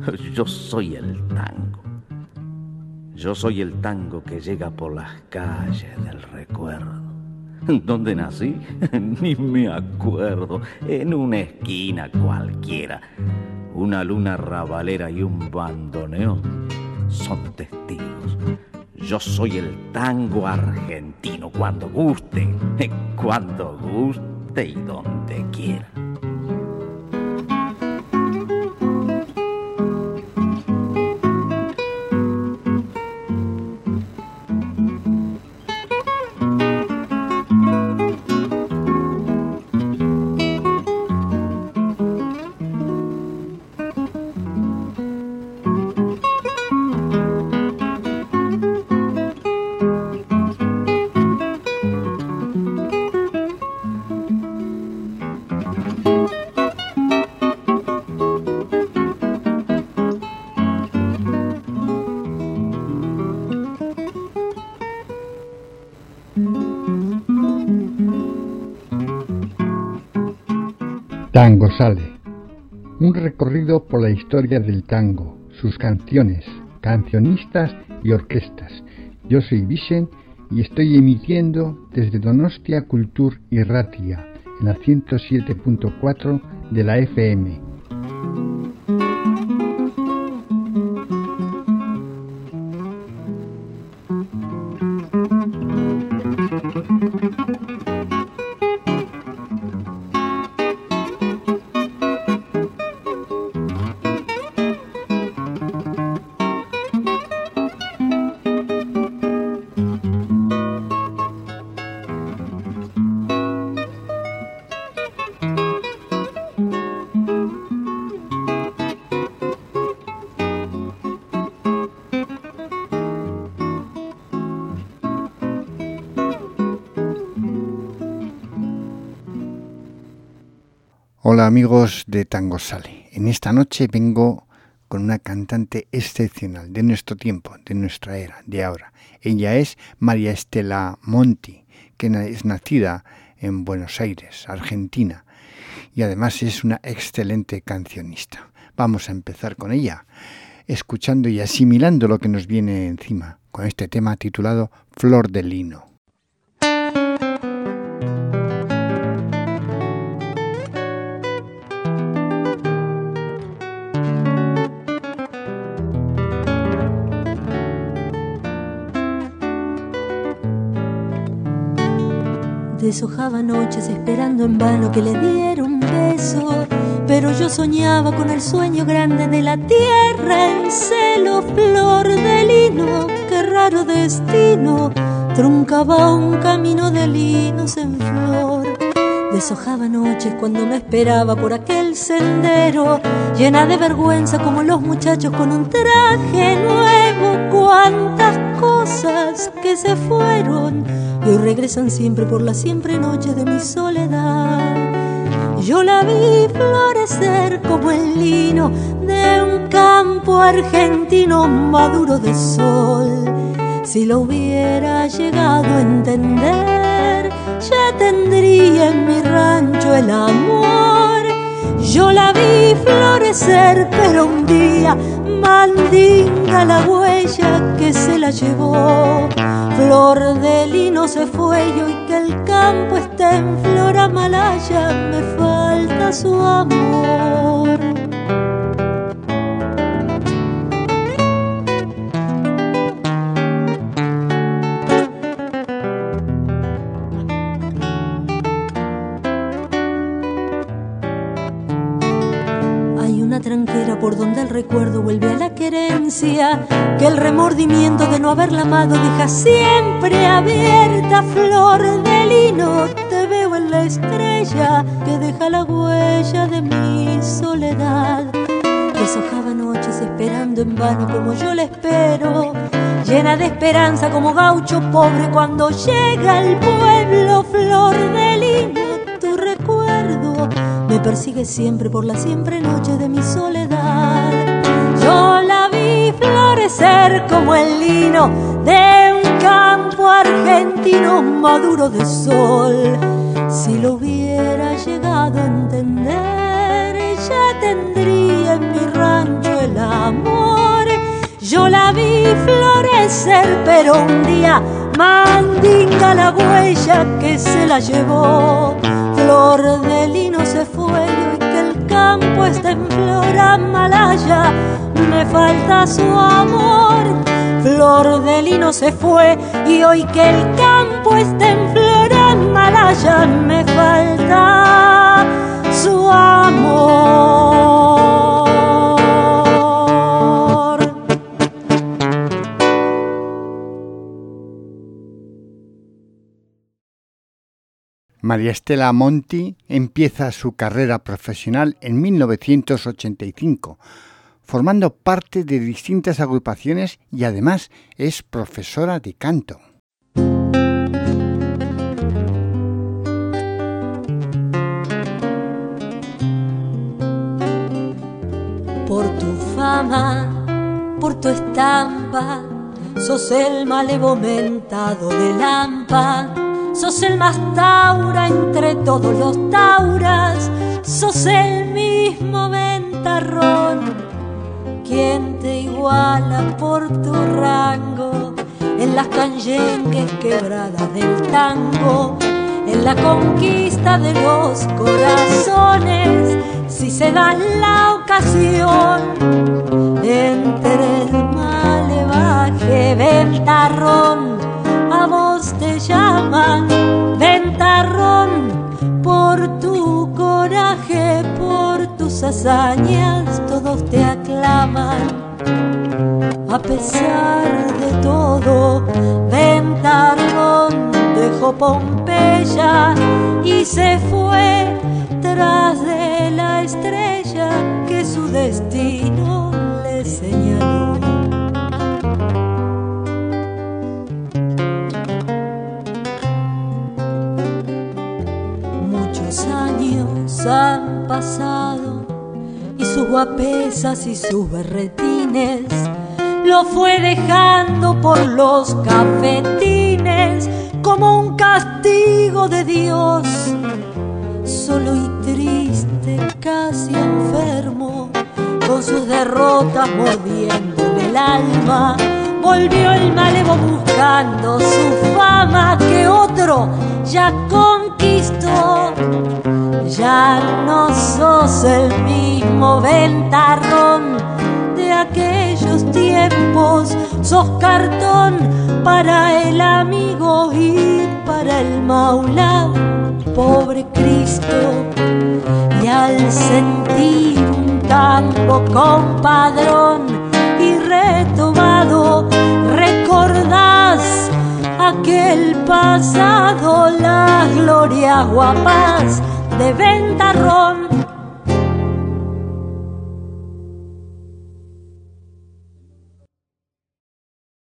Yo soy el tango. Yo soy el tango que llega por las calles del recuerdo. ¿Dónde nací? Ni me acuerdo. En una esquina cualquiera. Una luna rabalera y un bandoneón son testigos. Yo soy el tango argentino cuando guste, cuando guste y donde quiera. Por la historia del tango, sus canciones, cancionistas y orquestas. Yo soy Vicen y estoy emitiendo desde Donostia Cultur y Ratia en la 107.4 de la FM Hola amigos de Tango Sale. En esta noche vengo con una cantante excepcional de nuestro tiempo, de nuestra era, de ahora. Ella es María Estela Monti, que es nacida en Buenos Aires, Argentina, y además es una excelente cancionista. Vamos a empezar con ella, escuchando y asimilando lo que nos viene encima, con este tema titulado Flor de Lino. Deshojaba noches esperando en vano que le diera un beso. Pero yo soñaba con el sueño grande de la tierra en celo, flor de lino, qué raro destino, truncaba un camino de linos en flor. Deshojaba noches cuando me esperaba por aquel sendero, llena de vergüenza como los muchachos con un traje nuevo. Cuántas cosas que se fueron y hoy regresan siempre por la siempre noche de mi soledad. Yo la vi florecer como el lino de un campo argentino maduro de sol. Si lo hubiera llegado a entender, ya tendría en mi rancho el amor. Yo la vi florecer, pero un día mandinga la huella que se la llevó. Flor de lino se fue y hoy que el campo está en flor amalaya, me falta su amor. Que el remordimiento de no haberla amado deja siempre abierta flor de lino. Te veo en la estrella que deja la huella de mi soledad. Deshojaba noches esperando en vano como yo la espero, llena de esperanza como gaucho pobre cuando llega al pueblo flor de lino me persigue siempre por la siempre noche de mi soledad. Florecer como el lino de un campo argentino maduro de sol. Si lo hubiera llegado a entender, ya tendría en mi rancho el amor. Yo la vi florecer, pero un día mandinga la huella que se la llevó. Flor de lino se fue el campo está en flor amalaya, me falta su amor. Flor de lino se fue y hoy que el campo está en flor amalaya, me falta su amor. María Estela Monti empieza su carrera profesional en 1985, formando parte de distintas agrupaciones y además es profesora de canto. Por tu fama, por tu estampa, sos el malevo mentado de Lampa sos el más taura entre todos los tauras, sos el mismo ventarrón. ¿Quién te iguala por tu rango en las canyenques quebradas del tango? En la conquista de los corazones, si se da la ocasión, entre el malevaje ventarrón a vos te llaman ventarrón por tu coraje, por tus hazañas, todos te aclaman. A pesar de todo, ventarrón dejó Pompeya y se fue tras de la estrella que su destino le señaló. Han pasado y sus guapesas y sus berretines lo fue dejando por los cafetines como un castigo de Dios. Solo y triste, casi enfermo, con sus derrotas mordiéndole el alma, volvió el malevo buscando su fama que otro ya conquistó ya no sos el mismo ventarrón de aquellos tiempos, sos cartón para el amigo y para el maula, pobre Cristo. Y al sentir un tango compadrón y retomado, aquel pasado, la gloria guapas de ventarrón.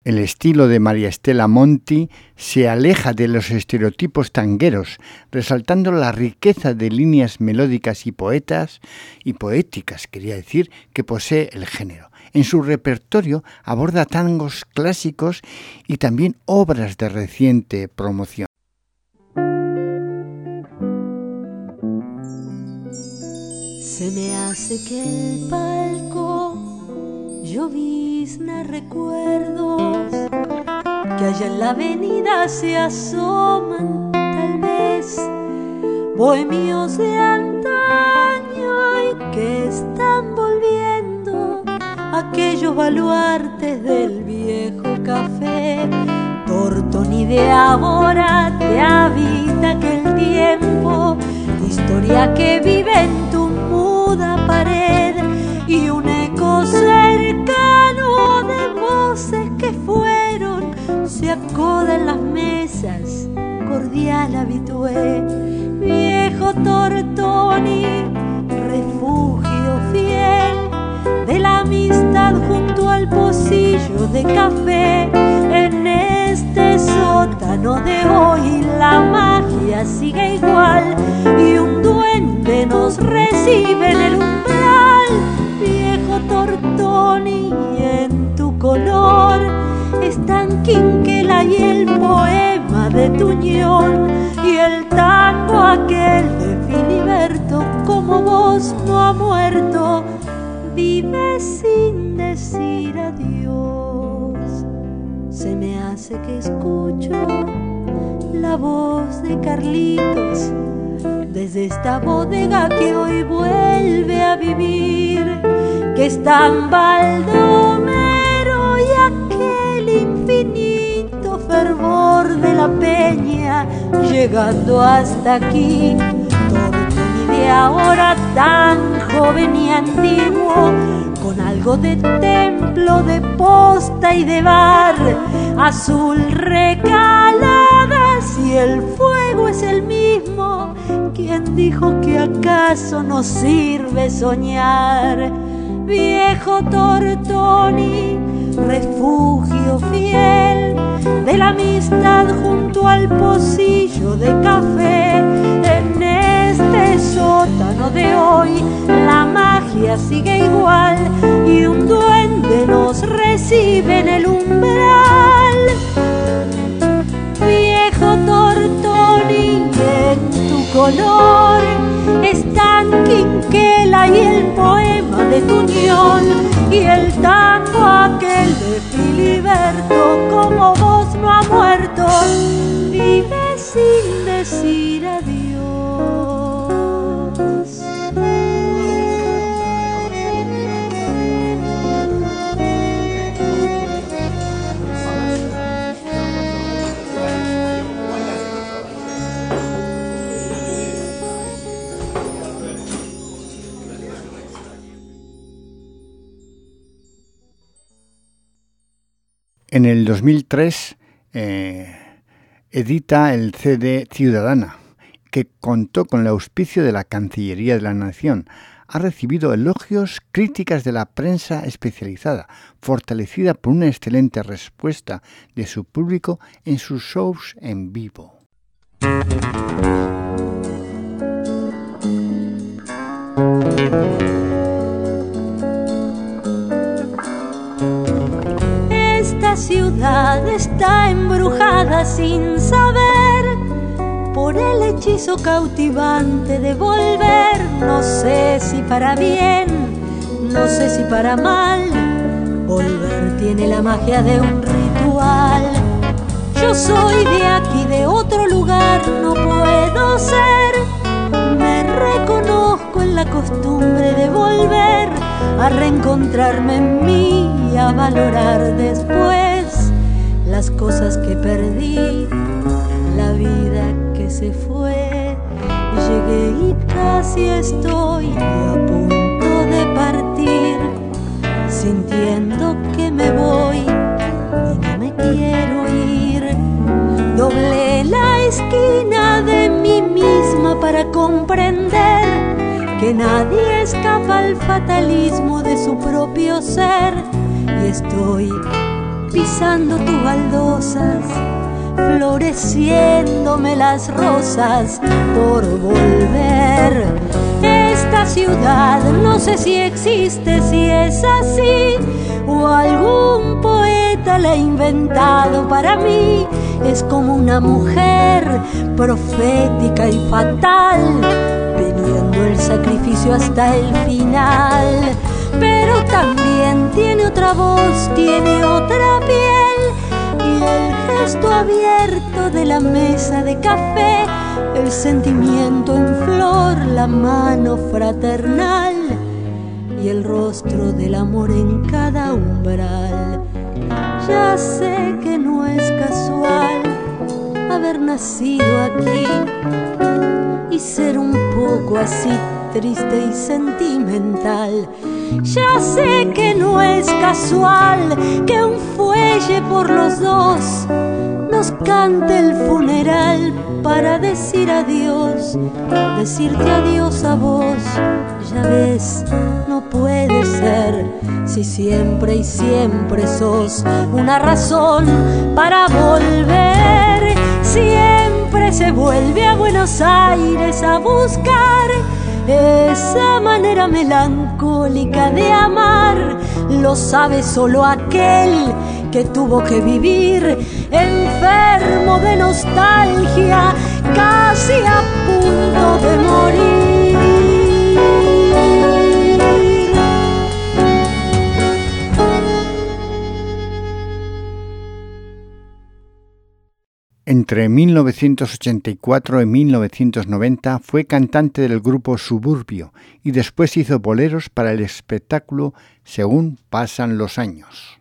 El estilo de María Estela Monti se aleja de los estereotipos tangueros, resaltando la riqueza de líneas melódicas y poetas y poéticas, quería decir, que posee el género. En su repertorio aborda tangos clásicos y también obras de reciente promoción. Se me hace que el palco llovizna recuerdos que allá en la avenida se asoman tal vez bohemios de antaño y que están volviendo aquellos baluartes del viejo café. Tortoni de ahora te habita aquel tiempo, historia que vive en tu pared y un eco cercano de voces que fueron, se acoda en las mesas, cordial habitué, viejo Tortoni, refugio fiel de la amistad junto al pocillo de café. En este sótano de hoy la magia sigue igual y un duende nos recibe en el umbral. Viejo Tortoni, en tu color están Quinquela y el poema de Tuñón y el tango aquel de Filiberto, como vos no ha muerto vive sin decir adiós. Se me hace que escucho la voz de Carlitos desde esta bodega que hoy vuelve a vivir, que está en Baldomero y aquel infinito fervor de la peña llegando hasta aquí. Todo de ahora tan joven y antiguo, con algo de templo, de posta y de bar, azul recalada si el fuego es el mismo ¿Quién dijo que acaso no sirve soñar? Viejo Tortoni, refugio fiel de la amistad junto al pocillo de café. En este sótano de hoy la magia sigue igual y un duende nos recibe en el umbral. Viejo Tortoni, color es tan quinquela y el poema de Tuñón y el tango aquel de Filiberto como vos no ha muerto vive sin decir En el 2003 eh, edita el CD Ciudadana, que contó con el auspicio de la Cancillería de la Nación. Ha recibido elogios, críticas de la prensa especializada, fortalecida por una excelente respuesta de su público en sus shows en vivo. Ciudad está embrujada sin saber por el hechizo cautivante de volver. No sé si para bien, no sé si para mal. Volver tiene la magia de un ritual. Yo soy de aquí, de otro lugar, no puedo ser. Me reconozco en la costumbre de volver a reencontrarme en mí y a valorar después las cosas que perdí, la vida que se fue. Llegué y casi estoy a punto de partir, sintiendo que me voy y no me quiero ir. Doblé la esquina de mí misma para comprender que nadie escapa al fatalismo de su propio ser y estoy pisando tus baldosas, floreciéndome las rosas por volver. Esta ciudad no sé si existe, si es así, o algún poeta la ha inventado para mí. Es como una mujer profética y fatal el sacrificio hasta el final. Pero tiene otra voz, tiene otra piel y el gesto abierto de la mesa de café, el sentimiento en flor, la mano fraternal y el rostro del amor en cada umbral. Ya sé que no es casual haber nacido aquí y ser un poco así triste y sentimental. Ya sé que no es casual que un fuelle por los dos nos cante el funeral para decir adiós, decirte adiós a vos. Ya ves, no puede ser si siempre y siempre sos una razón para volver. Siempre se vuelve a Buenos Aires a buscar esa manera melancólica de amar. Lo sabe solo aquel que tuvo que vivir enfermo de nostalgia, casi a punto de morir. Entre 1984 y 1990 fue cantante del grupo Suburbio y después hizo boleros para el espectáculo Según pasan los años.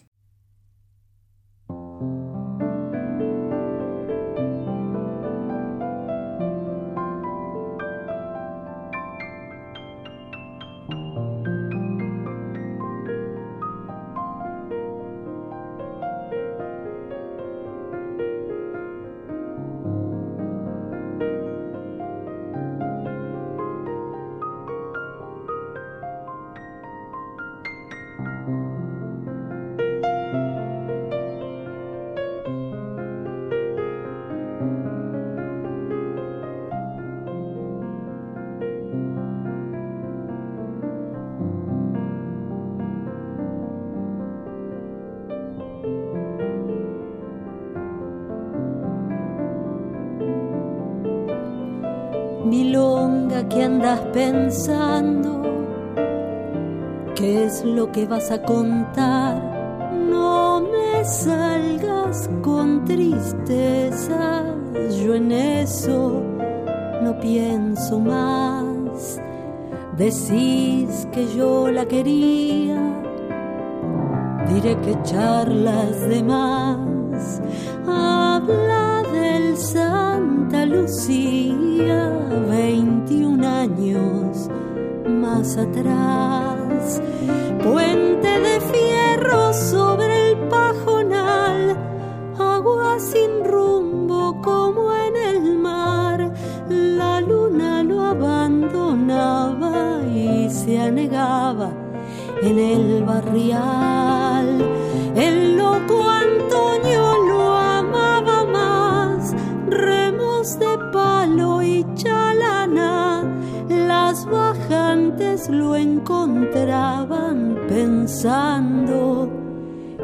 Pensando, ¿qué es lo que vas a contar? No me salgas con tristeza, yo en eso no pienso más. Decís que yo la quería, diré que charlas de más. Habla del Santa Lucía, atrás. Puente de fierro sobre el pajonal, agua sin rumbo como en el mar. La luna lo abandonaba y se anegaba en el barrial. Lo encontraban pensando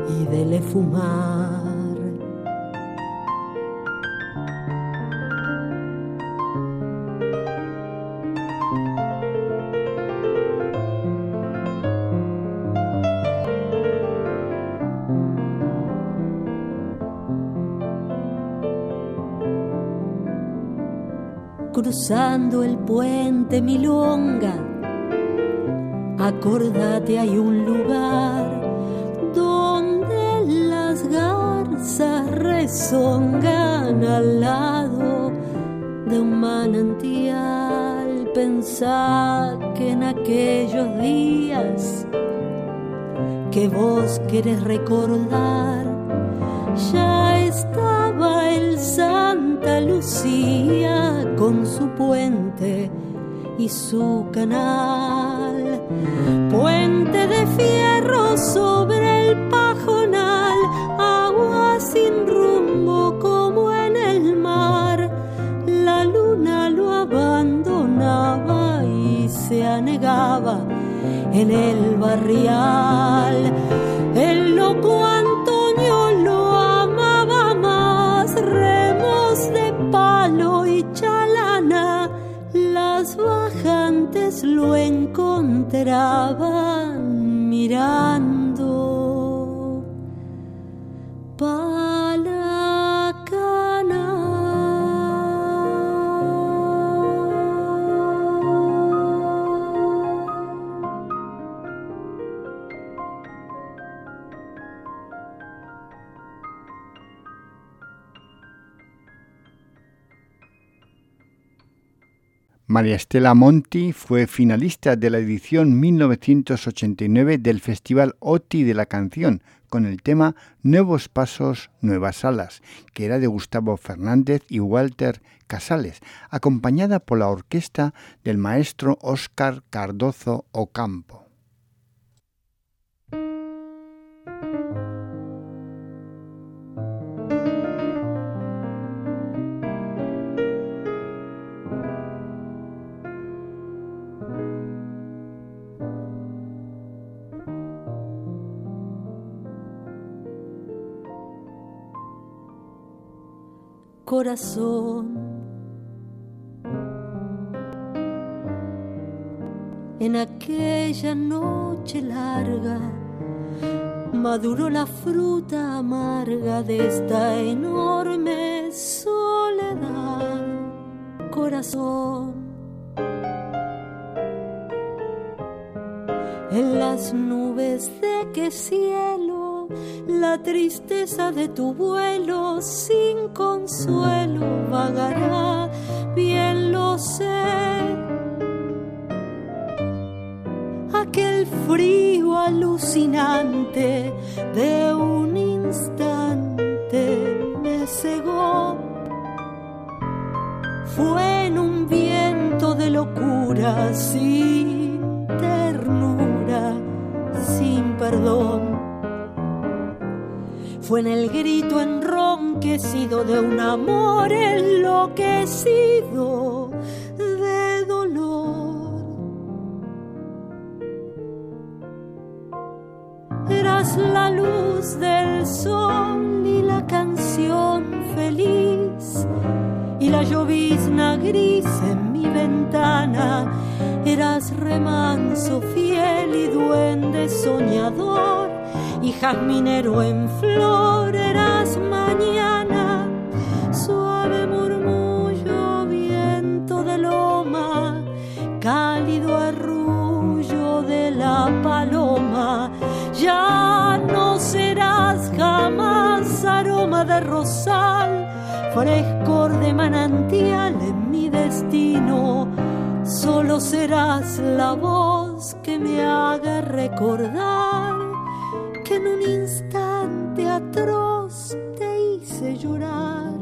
y dele fumar. cruzando el puente Milonga. Acordate, hay un lugar donde las garzas rezongan al lado de un manantial. Pensá que en aquellos días que vos querés recordar, ya estaba el Santa Lucía con su puente y su canal. Puente de fierro sobre el pajonal, agua sin rumbo como en el mar. La luna lo abandonaba y se anegaba en el barrial. El loco lo encontraban mirando María Estela Monti fue finalista de la edición 1989 del Festival OTI de la Canción con el tema Nuevos Pasos, Nuevas Alas, que era de Gustavo Fernández y Walter Casales, acompañada por la orquesta del maestro Óscar Cardozo Ocampo. Corazón. En aquella noche larga maduró la fruta amarga de esta enorme soledad, corazón. En las nubes de qué cielo, la tristeza de tu vuelo sin consuelo vagará, bien lo sé aquel frío alucinante de un instante me cegó. Fue en un viento de locura sin ternura, sin perdón. Fue en el grito enronquecido de un amor enloquecido la luz del sol y la canción feliz y la llovizna gris en mi ventana. Eras remanso fiel y duende soñador y jazminero en flor. Eras mañana, suave murmullo, viento de loma, cálido arrullo de la paloma ya no serás jamás aroma de rosal, frescor de manantial en mi destino. Solo serás la voz que me haga recordar en un instante atroz te hice llorar.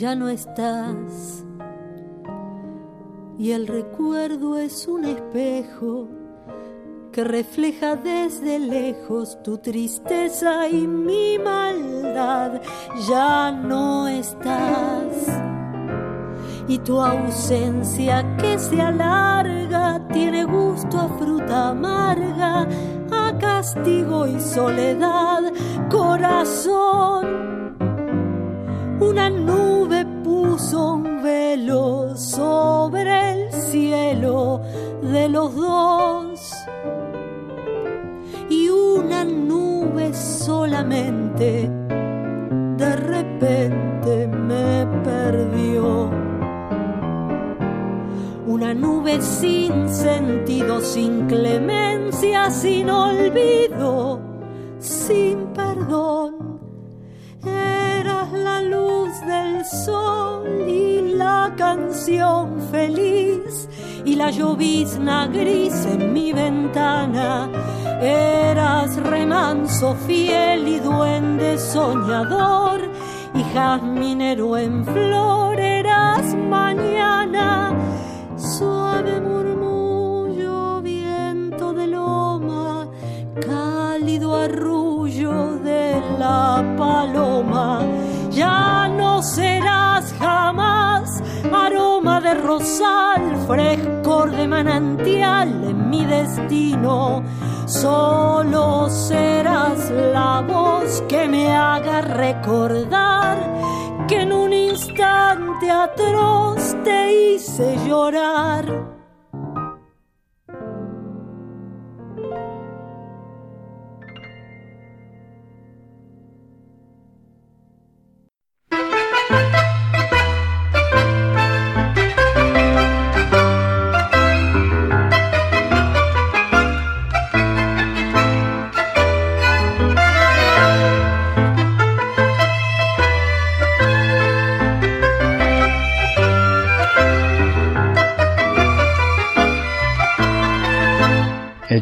Ya no estás. Y el recuerdo es un espejo que refleja desde lejos tu tristeza y mi maldad. Ya no estás. Y tu ausencia que se alarga tiene gusto a fruta amarga, a castigo y soledad, corazón una nube puso un velo sobre el cielo de los dos. Y una nube solamente de repente me perdió. Una nube sin sentido, sin clemencia, sin olvido, sin perdón feliz y la llovizna gris en mi ventana. Eras remanso fiel y duende soñador y jazminero en flor. Eras mañana, suave murmullo, viento de loma, cálido arrullo de la paloma. Ya no serás jamás aroma rosal, frescor de manantial en mi destino. Solo serás la voz que me haga recordar que en un instante atroz te hice llorar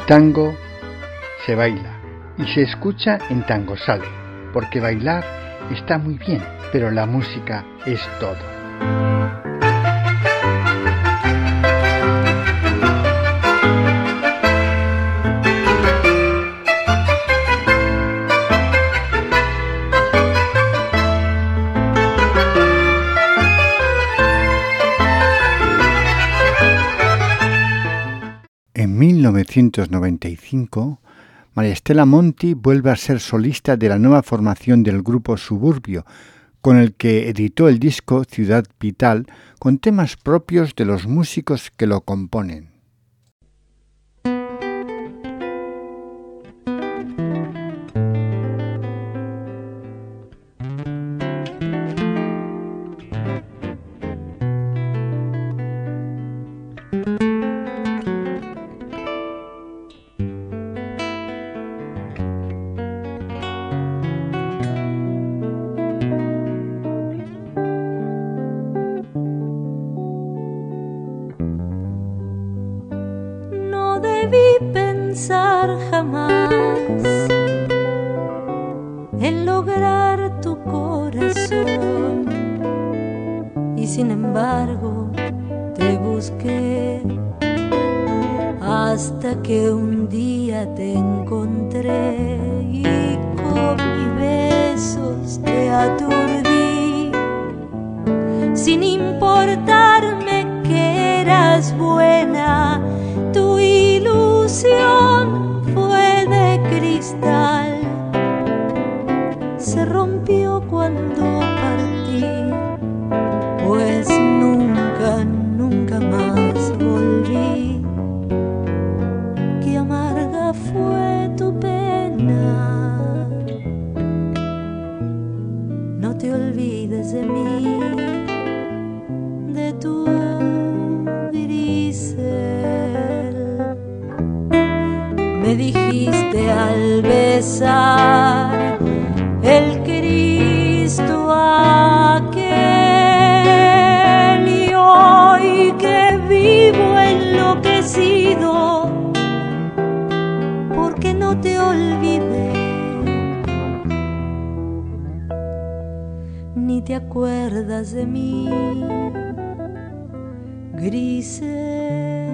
Tango se baila y se escucha en tango sale, porque bailar está muy bien, pero la música es todo. 1995, María Estela Monti vuelve a ser solista de la nueva formación del grupo Suburbio, con el que editó el disco Ciudad Vital con temas propios de los músicos que lo componen. pensar jamás en lograr tu corazón. Y sin embargo te busqué hasta que un día te encontré y con mis besos te aturdí. Sin importarme que eras buena fue de cristal. el Cristo aquel. Y hoy que vivo enloquecido porque no te olvidé ni te acuerdas de mí grises.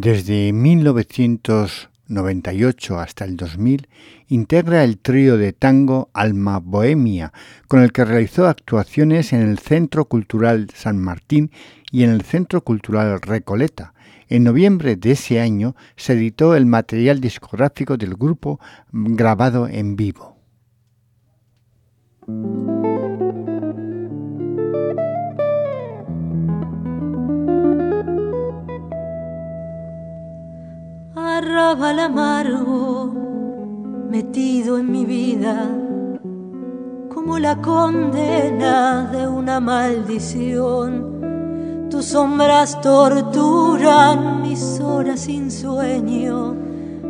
Desde 1998 hasta el 2000 integra el trío de tango Alma Bohemia, con el que realizó actuaciones en el Centro Cultural San Martín y en el Centro Cultural Recoleta. En noviembre de ese año se editó el material discográfico del grupo mm, grabado en vivo. Arrabal amargo metido en mi vida como la condena de una maldición. Tus sombras torturan mis horas sin sueño,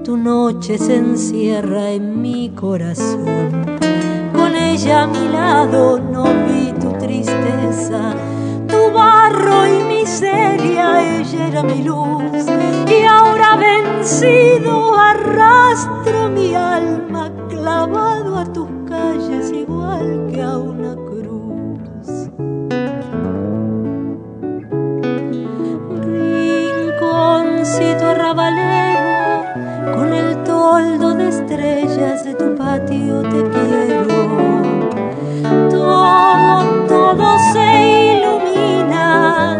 tu noche se encierra en mi corazón. Con ella a mi lado no vi tu tristeza, tu barro y miseria, ella era mi luz. Y ahora vencido arrastro mi alma clavado a tus calles igual que a una cruz. Rinconcito arrabalero, con el toldo de estrellas de tu patio te quiero. Todo, todo se ilumina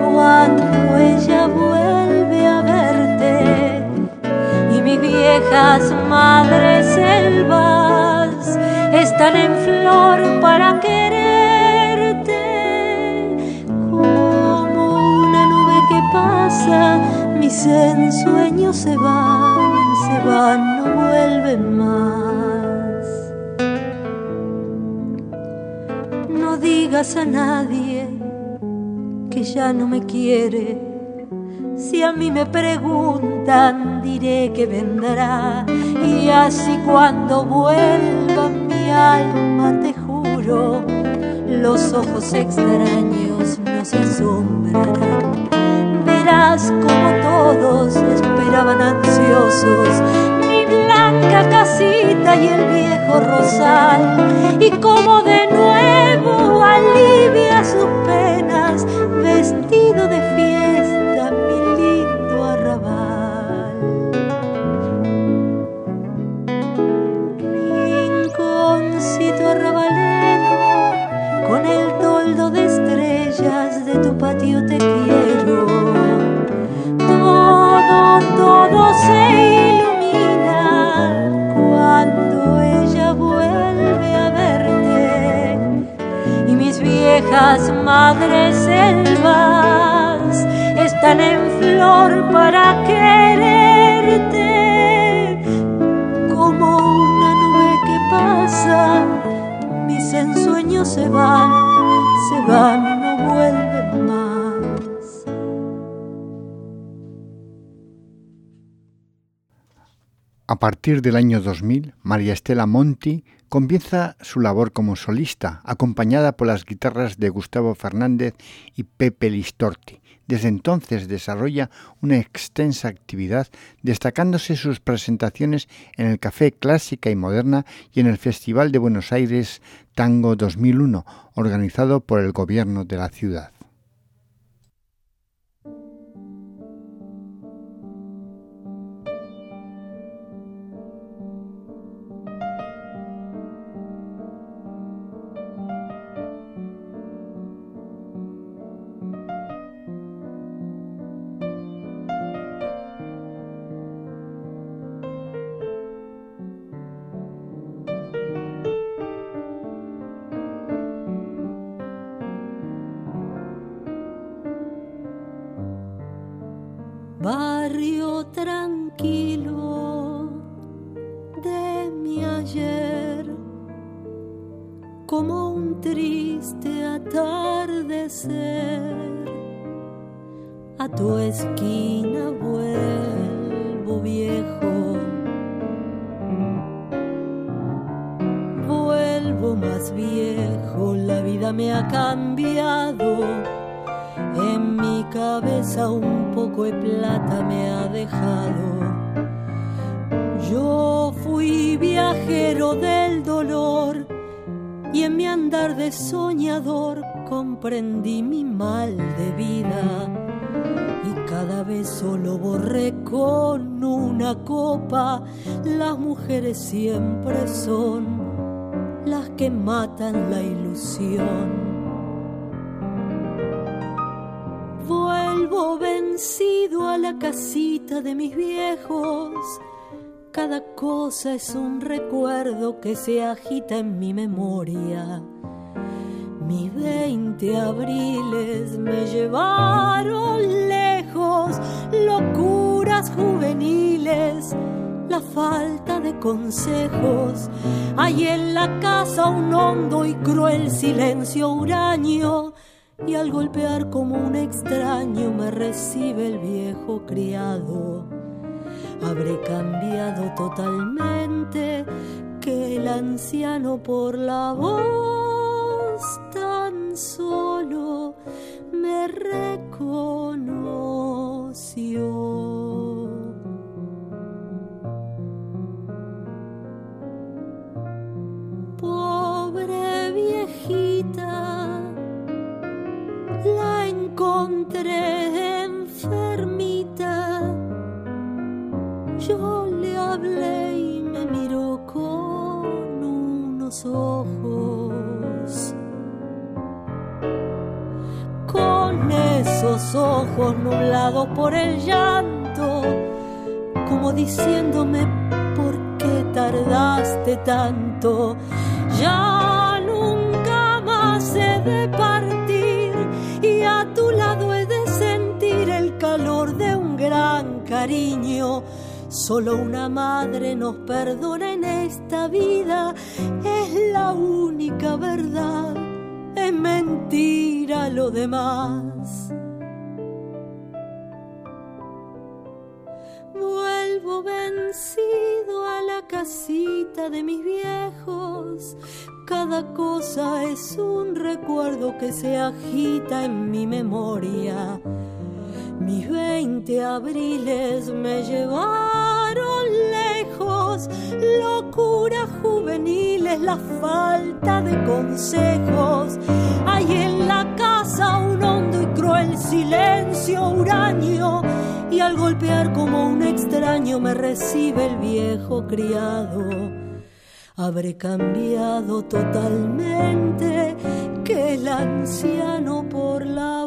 cuando ella vuelve viejas madres selvas están en flor para quererte como una nube que pasa mis ensueños se van se van no vuelven más no digas a nadie que ya no me quiere. Si a mí me preguntan, diré que vendrá. Y así cuando vuelva mi alma, te juro, los ojos extraños nos asombrarán. Verás como todos esperaban ansiosos mi blanca casita y el viejo rosal. Y como de nuevo alivia sus penas vestido de fiesta, viejas madres selvas están en flor para quererte como una nube que pasa mis ensueños se van se van no vuelven más. A partir del año 2000, María Estela Monti comienza su labor como solista, acompañada por las guitarras de Gustavo Fernández y Pepe Listorti. Desde entonces desarrolla una extensa actividad, destacándose sus presentaciones en el Café Clásica y Moderna y en el Festival de Buenos Aires Tango 2001, organizado por el gobierno de la ciudad. Vuelvo vencido a la casita de mis viejos. Cada cosa es un recuerdo que se agita en mi memoria. Mis veinte abriles me llevaron lejos, locuras juveniles, la falta de consejos. Hay en la casa un hondo y cruel silencio huraño y al golpear como un extraño me recibe el viejo criado. Habré cambiado totalmente que el anciano por la voz tan solo me reconoció. La encontré enfermita. Yo le hablé y me miró con unos ojos. Con esos ojos nublados por el llanto, como diciéndome, ¿por qué tardaste tanto? Ya gran cariño. Solo una madre nos perdona en esta vida, es la única verdad, es mentira lo demás. Vuelvo vencido a la casita de mis viejos, cada cosa es un recuerdo que se agita en mi memoria mis veinte abriles me llevaron lejos, locuras juveniles, la falta de consejos. Hay en la casa un hondo y cruel silencio huraño, y al golpear como un extraño me recibe el viejo criado. Habré cambiado totalmente que el anciano por la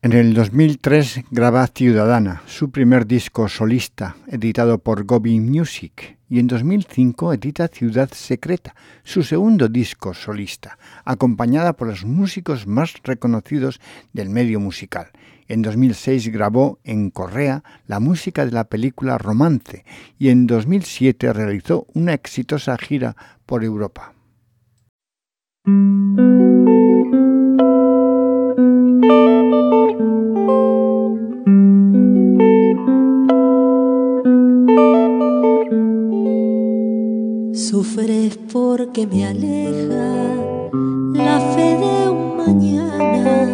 En el 2003 graba Ciudadana, su primer disco solista, editado por Gobi Music, y en 2005 edita Ciudad Secreta, su segundo disco solista, acompañada por los músicos más reconocidos del medio musical. En 2006 grabó en Correa la música de la película Romance y en 2007 realizó una exitosa gira por Europa. Sufres porque me aleja la fe de un mañana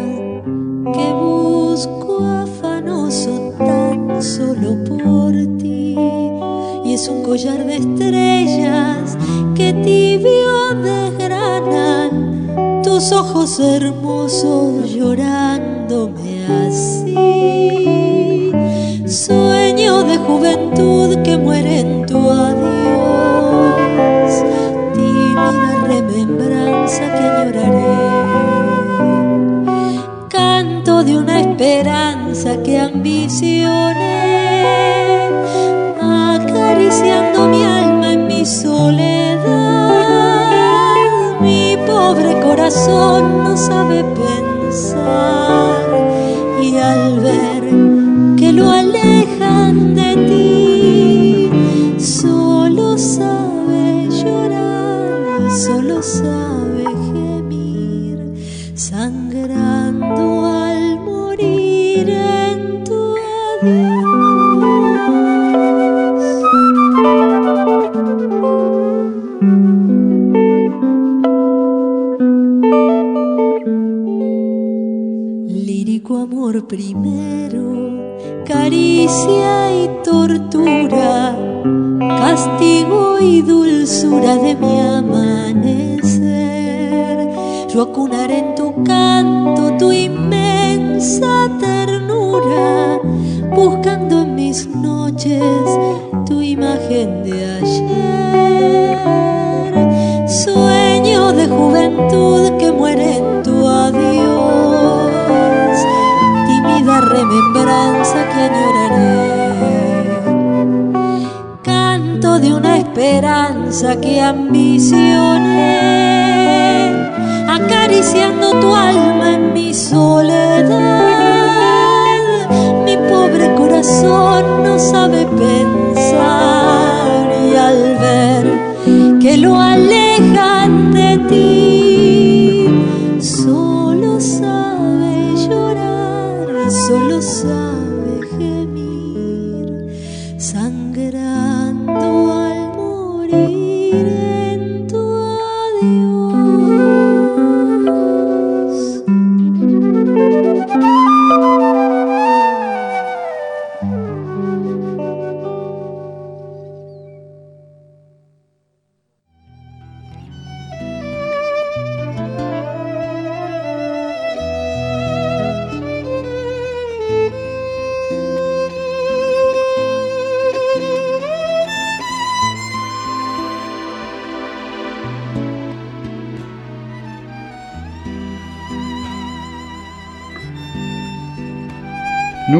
que busco afanoso tan solo por ti. Y es un collar de estrellas que tibio desgranan tus ojos hermosos llorándome así. Sueño de juventud que muere ambicioné, acariciando mi alma en mi soledad. Mi pobre corazón no sabe pensar y al ver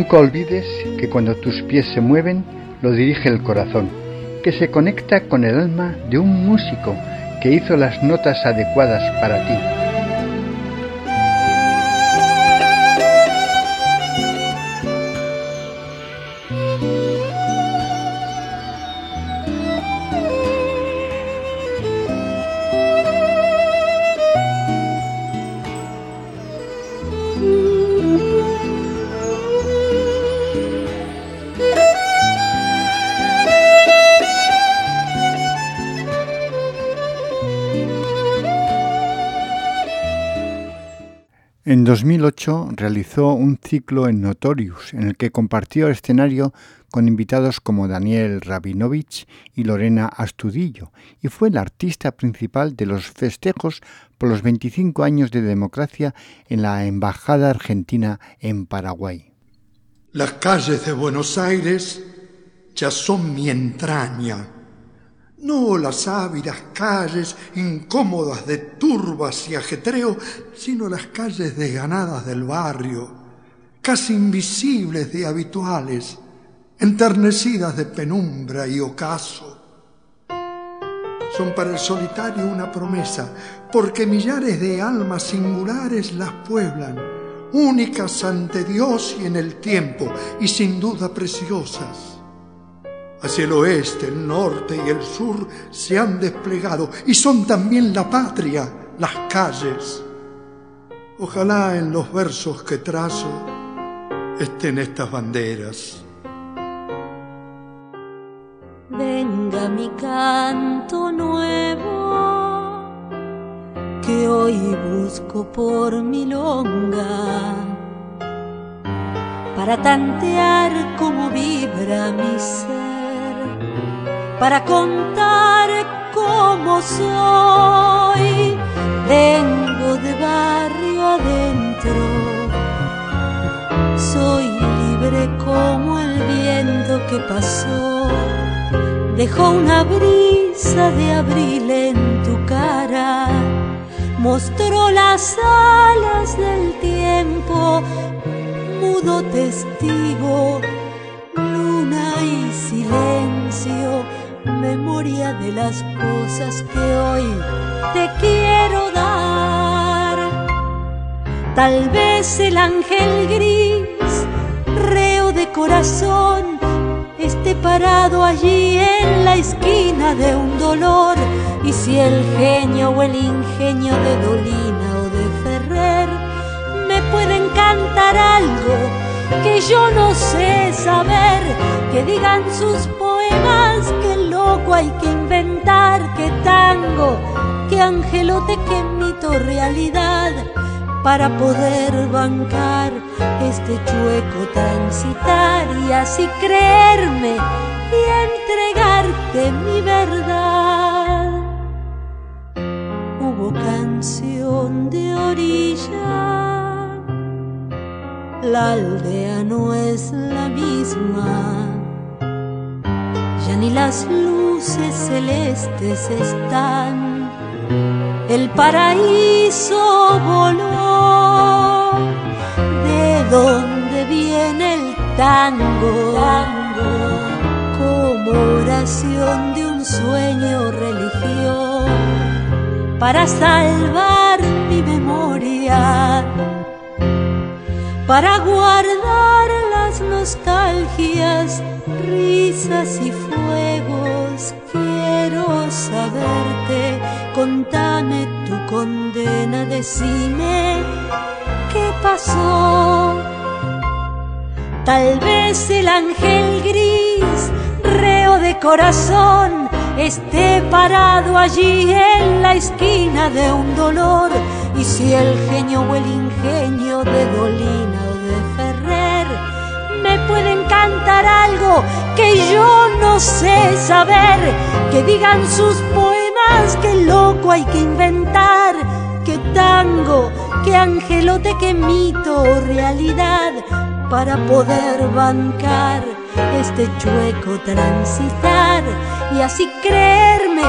Nunca olvides que cuando tus pies se mueven, lo dirige el corazón, que se conecta con el alma de un músico que hizo las notas adecuadas para ti. 2008 realizó un ciclo en Notorious, en el que compartió escenario con invitados como Daniel Rabinovich y Lorena Astudillo, y fue el artista principal de los festejos por los 25 años de democracia en la Embajada Argentina en Paraguay. Las calles de Buenos Aires ya son mi entraña, no las ávidas calles incómodas de turbas y ajetreo, sino las calles desganadas del barrio, casi invisibles de habituales, enternecidas de penumbra y ocaso. Son para el solitario una promesa, porque millares de almas singulares las pueblan, únicas ante Dios y en el tiempo, y sin duda preciosas. Hacia el oeste, el norte y el sur se han desplegado y son también la patria, las calles. Ojalá en los versos que trazo estén estas banderas. Venga mi canto nuevo, que hoy busco por mi longa, para tantear cómo vibra mi ser para contar cómo soy. Vengo de barrio adentro, soy libre como el viento que pasó. Dejó una brisa de abril en tu cara, mostró las alas del tiempo, mudo testigo, luna y silencio memoria de las cosas que hoy te quiero dar. Tal vez el ángel gris, reo de corazón, esté parado allí en la esquina de un dolor. Y si el genio o el ingenio de Dolina o de Ferrer me pueden cantar algo que yo no sé saber, que digan sus poemas, que loco hay que inventar, que tango, que angelote, que mito realidad, para poder bancar este chueco transitar y así creerme y entregarte mi verdad. Hubo canción de orilla, la aldea no es la misma, ni las luces celestes están el paraíso voló. ¿De dónde viene el tango? tango como oración de un sueño religión para salvar mi memoria, para guardar las nostalgias, risas y fuegos. Quiero saberte contame tu condena, decime qué pasó. Tal vez el ángel gris, reo de corazón, esté parado allí en la esquina de un dolor. Y si el genio o el ingenio de Dolina o de Ferrer me pueden cantar algo que yo no sé saber, que digan sus poemas que loco hay que inventar, que tango, que angelote, que mito o realidad, para poder bancar este chueco transitar y así creerme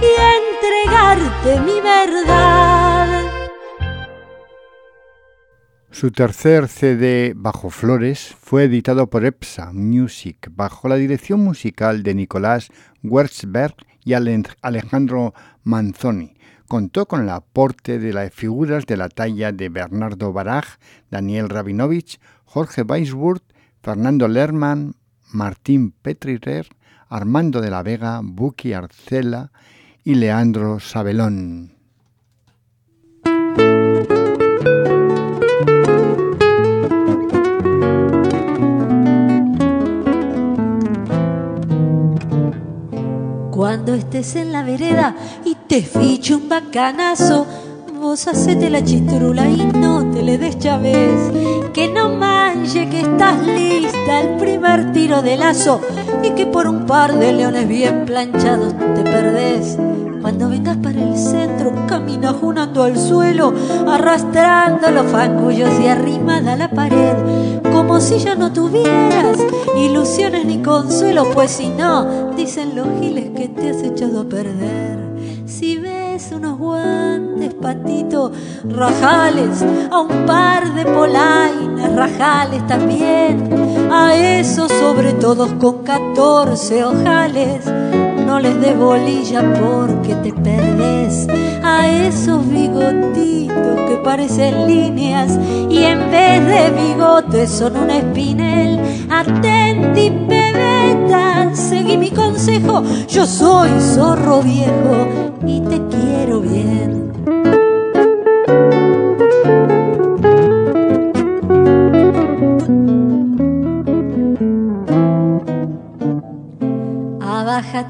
y entregarte mi verdad. Su tercer CD, Bajo Flores, fue editado por EPSA Music bajo la dirección musical de Nicolás Wertzberg y Alejandro Manzoni. Contó con el aporte de las figuras de la talla de Bernardo Baraj, Daniel Rabinovich, Jorge Weisburg, Fernando Lerman, Martín Petrirer, Armando de la Vega, Buki Arcela y Leandro Sabelón. Cuando estés en la vereda y te fiche un bacanazo, vos hacete la chistrula y no te le des chaves. Que no manche que estás lista el primer tiro de lazo y que por un par de leones bien planchados te perdés. Cuando vengas para el centro, camina junando al suelo, arrastrando los fangullos y arrimada a la pared, como si ya no tuvieras ilusiones ni consuelo, pues si no, dicen los giles que te has echado a perder. Si ves unos guantes, patito, rajales, a un par de polainas, rajales también, a esos sobre todos con catorce ojales no les dé bolilla porque te perdés a esos bigotitos que parecen líneas y en vez de bigotes son un espinel. Atenti, pebeta, seguí mi consejo, yo soy zorro viejo y te quiero bien.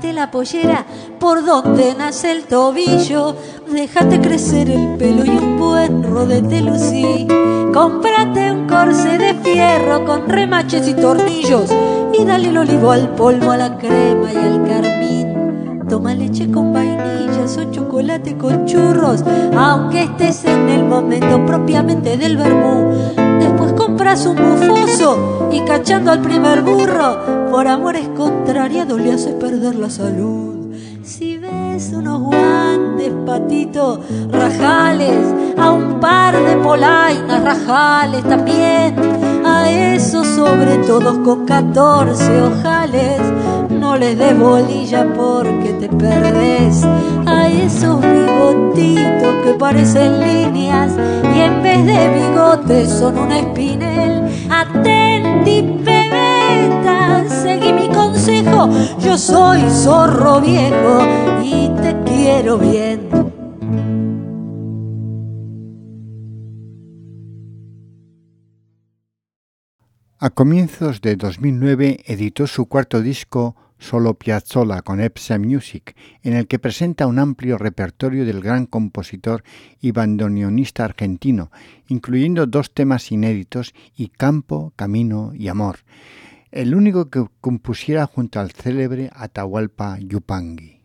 La pollera por donde nace el tobillo, déjate crecer el pelo y un buen rodete lucí. Cómprate un corse de fierro con remaches y tornillos y dale el olivo al polvo, a la crema y al carmín. Toma leche con vainillas o chocolate con churros, aunque estés en el momento propiamente del vermú. Después compras un bufoso y cachando al primer burro, por amores contrariados le hace perder la salud. Si ves unos guantes, patito, rajales, a un par de polainas, rajales también, a esos sobre todos con catorce ojales, no les des bolilla porque te perdés, a esos bigotitos que parecen líneas y en vez de bigotes son un espinel, atenti, yo soy zorro viejo y te quiero bien. A comienzos de 2009 editó su cuarto disco Solo Piazzolla con Epsom Music, en el que presenta un amplio repertorio del gran compositor y bandoneonista argentino, incluyendo dos temas inéditos y Campo, Camino y Amor, el único que compusiera junto al célebre Atahualpa Yupanqui.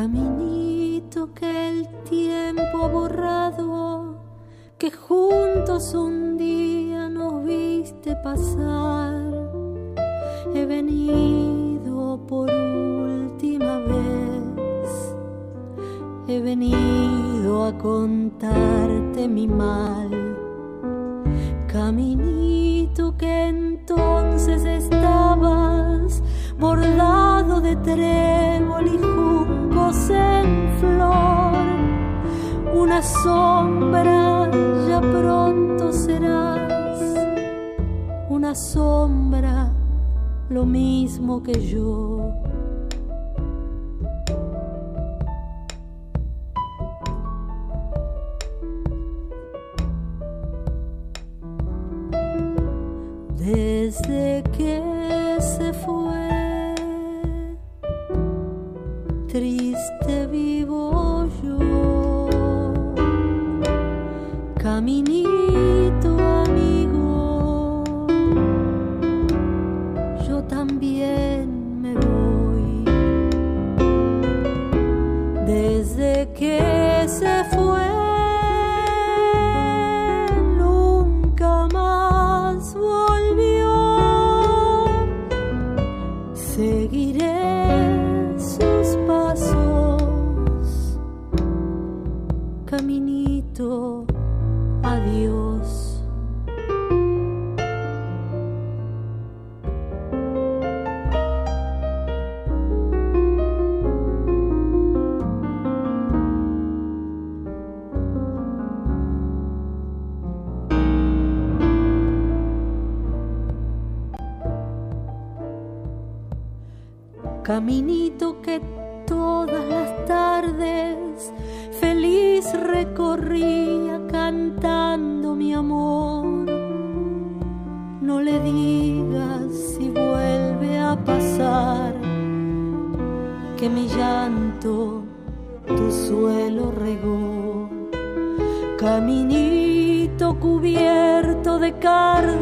Caminito que el tiempo ha borrado, que juntos un día nos viste pasar. He venido por última vez, he venido a contarte mi mal. Caminito que entonces estabas bordado de trébol y en flor, una sombra ya pronto serás, una sombra lo mismo que yo. Caminito que todas las tardes feliz recorría cantando mi amor. No le digas si vuelve a pasar que mi llanto tu suelo regó. Caminito cubierto de cardos,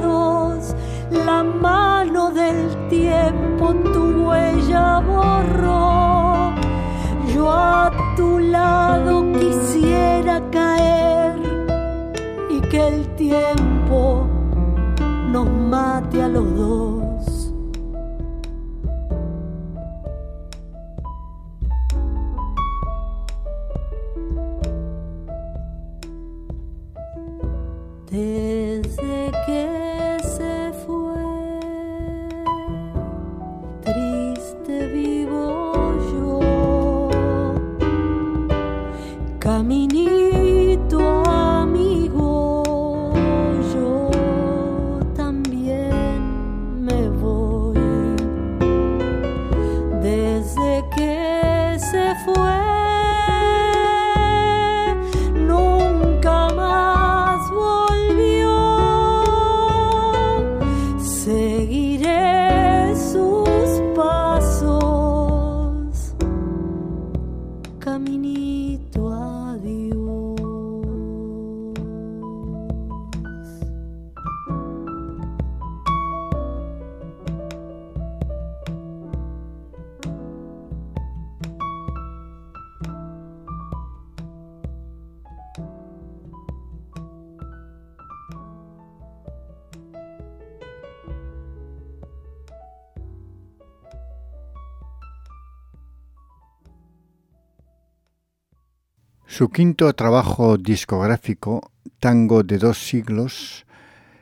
Su quinto trabajo discográfico, Tango de dos siglos,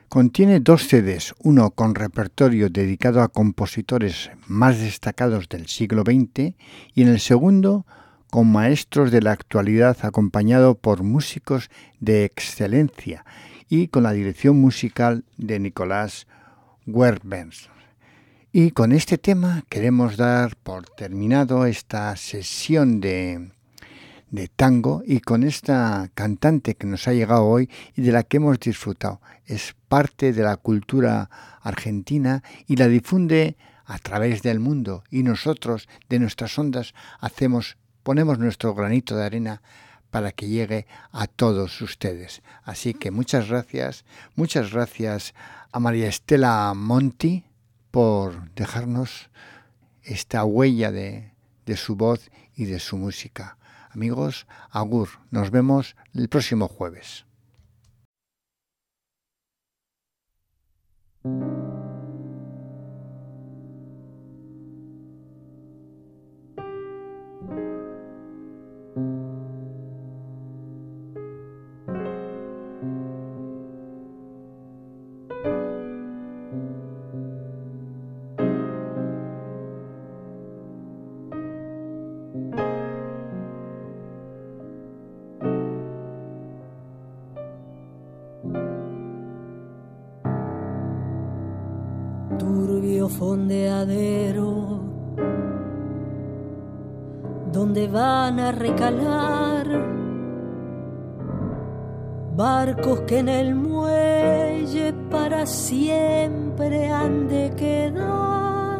contiene dos CDs, uno con repertorio dedicado a compositores más destacados del siglo XX y en el segundo con maestros de la actualidad acompañado por músicos de excelencia y con la dirección musical de Nicolás Werbens. Y con este tema queremos dar por terminado esta sesión de, de tango y con esta cantante que nos ha llegado hoy y de la que hemos disfrutado. Es parte de la cultura argentina y la difunde a través del mundo y nosotros de nuestras ondas hacemos ponemos nuestro granito de arena para que llegue a todos ustedes. Así que muchas gracias, muchas gracias a María Estela Monti por dejarnos esta huella de, de su voz y de su música. Amigos, Agur, nos vemos el próximo jueves. Fondeadero donde van a recalar barcos que en el muelle para siempre han de quedar,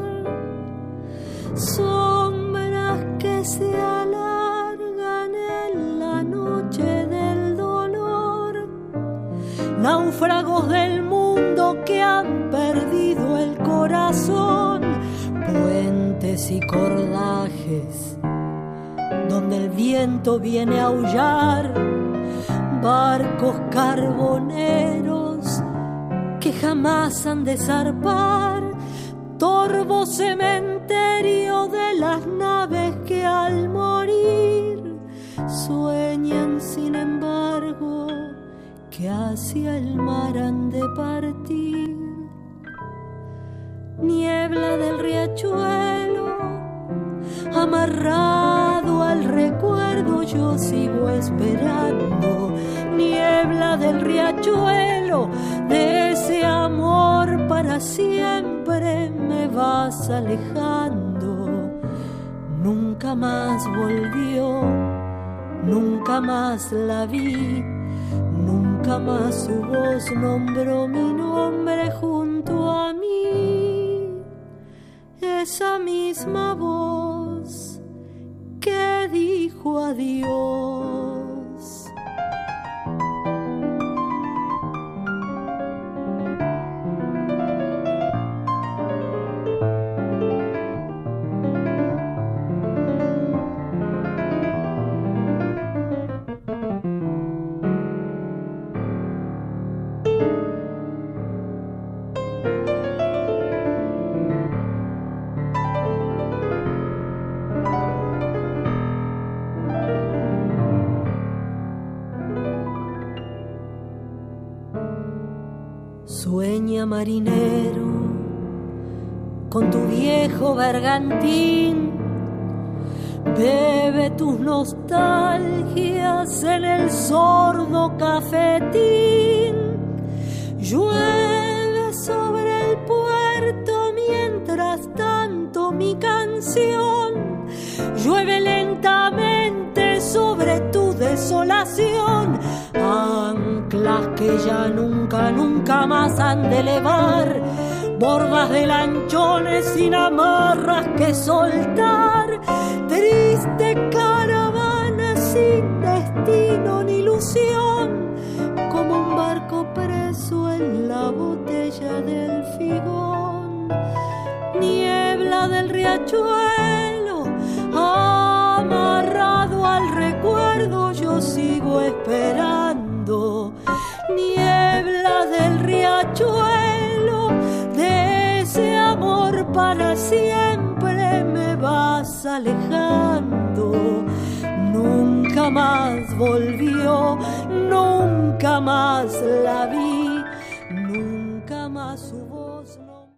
sombras que se alargan en la noche del dolor, náufragos del y cordajes, donde el viento viene a aullar, barcos carboneros que jamás han de zarpar, torvo cementerio de las naves que al morir sueñan sin embargo que hacia el mar han de partir. Niebla del riachuelo, amarrado al recuerdo yo sigo esperando, niebla del riachuelo, de ese amor para siempre me vas alejando, nunca más volvió, nunca más la vi. Nunca más su voz nombró mi nombre junto a mí esa misma voz dijo adiós. Marinero con tu viejo bergantín. Bebe tus nostalgias en el sordo cafetín. Llueve sobre el puerto mientras tanto mi canción llueve lentamente sobre tu desolación anclas que ya nunca, nunca más han de elevar, bordas de lanchones sin amarras que soltar, triste caravana sin destino ni ilusión, como un barco preso en la botella del figón, niebla del riachuelo, amarrado al recuerdo yo sigo esperando alejando. Nunca más volvió, nunca más la vi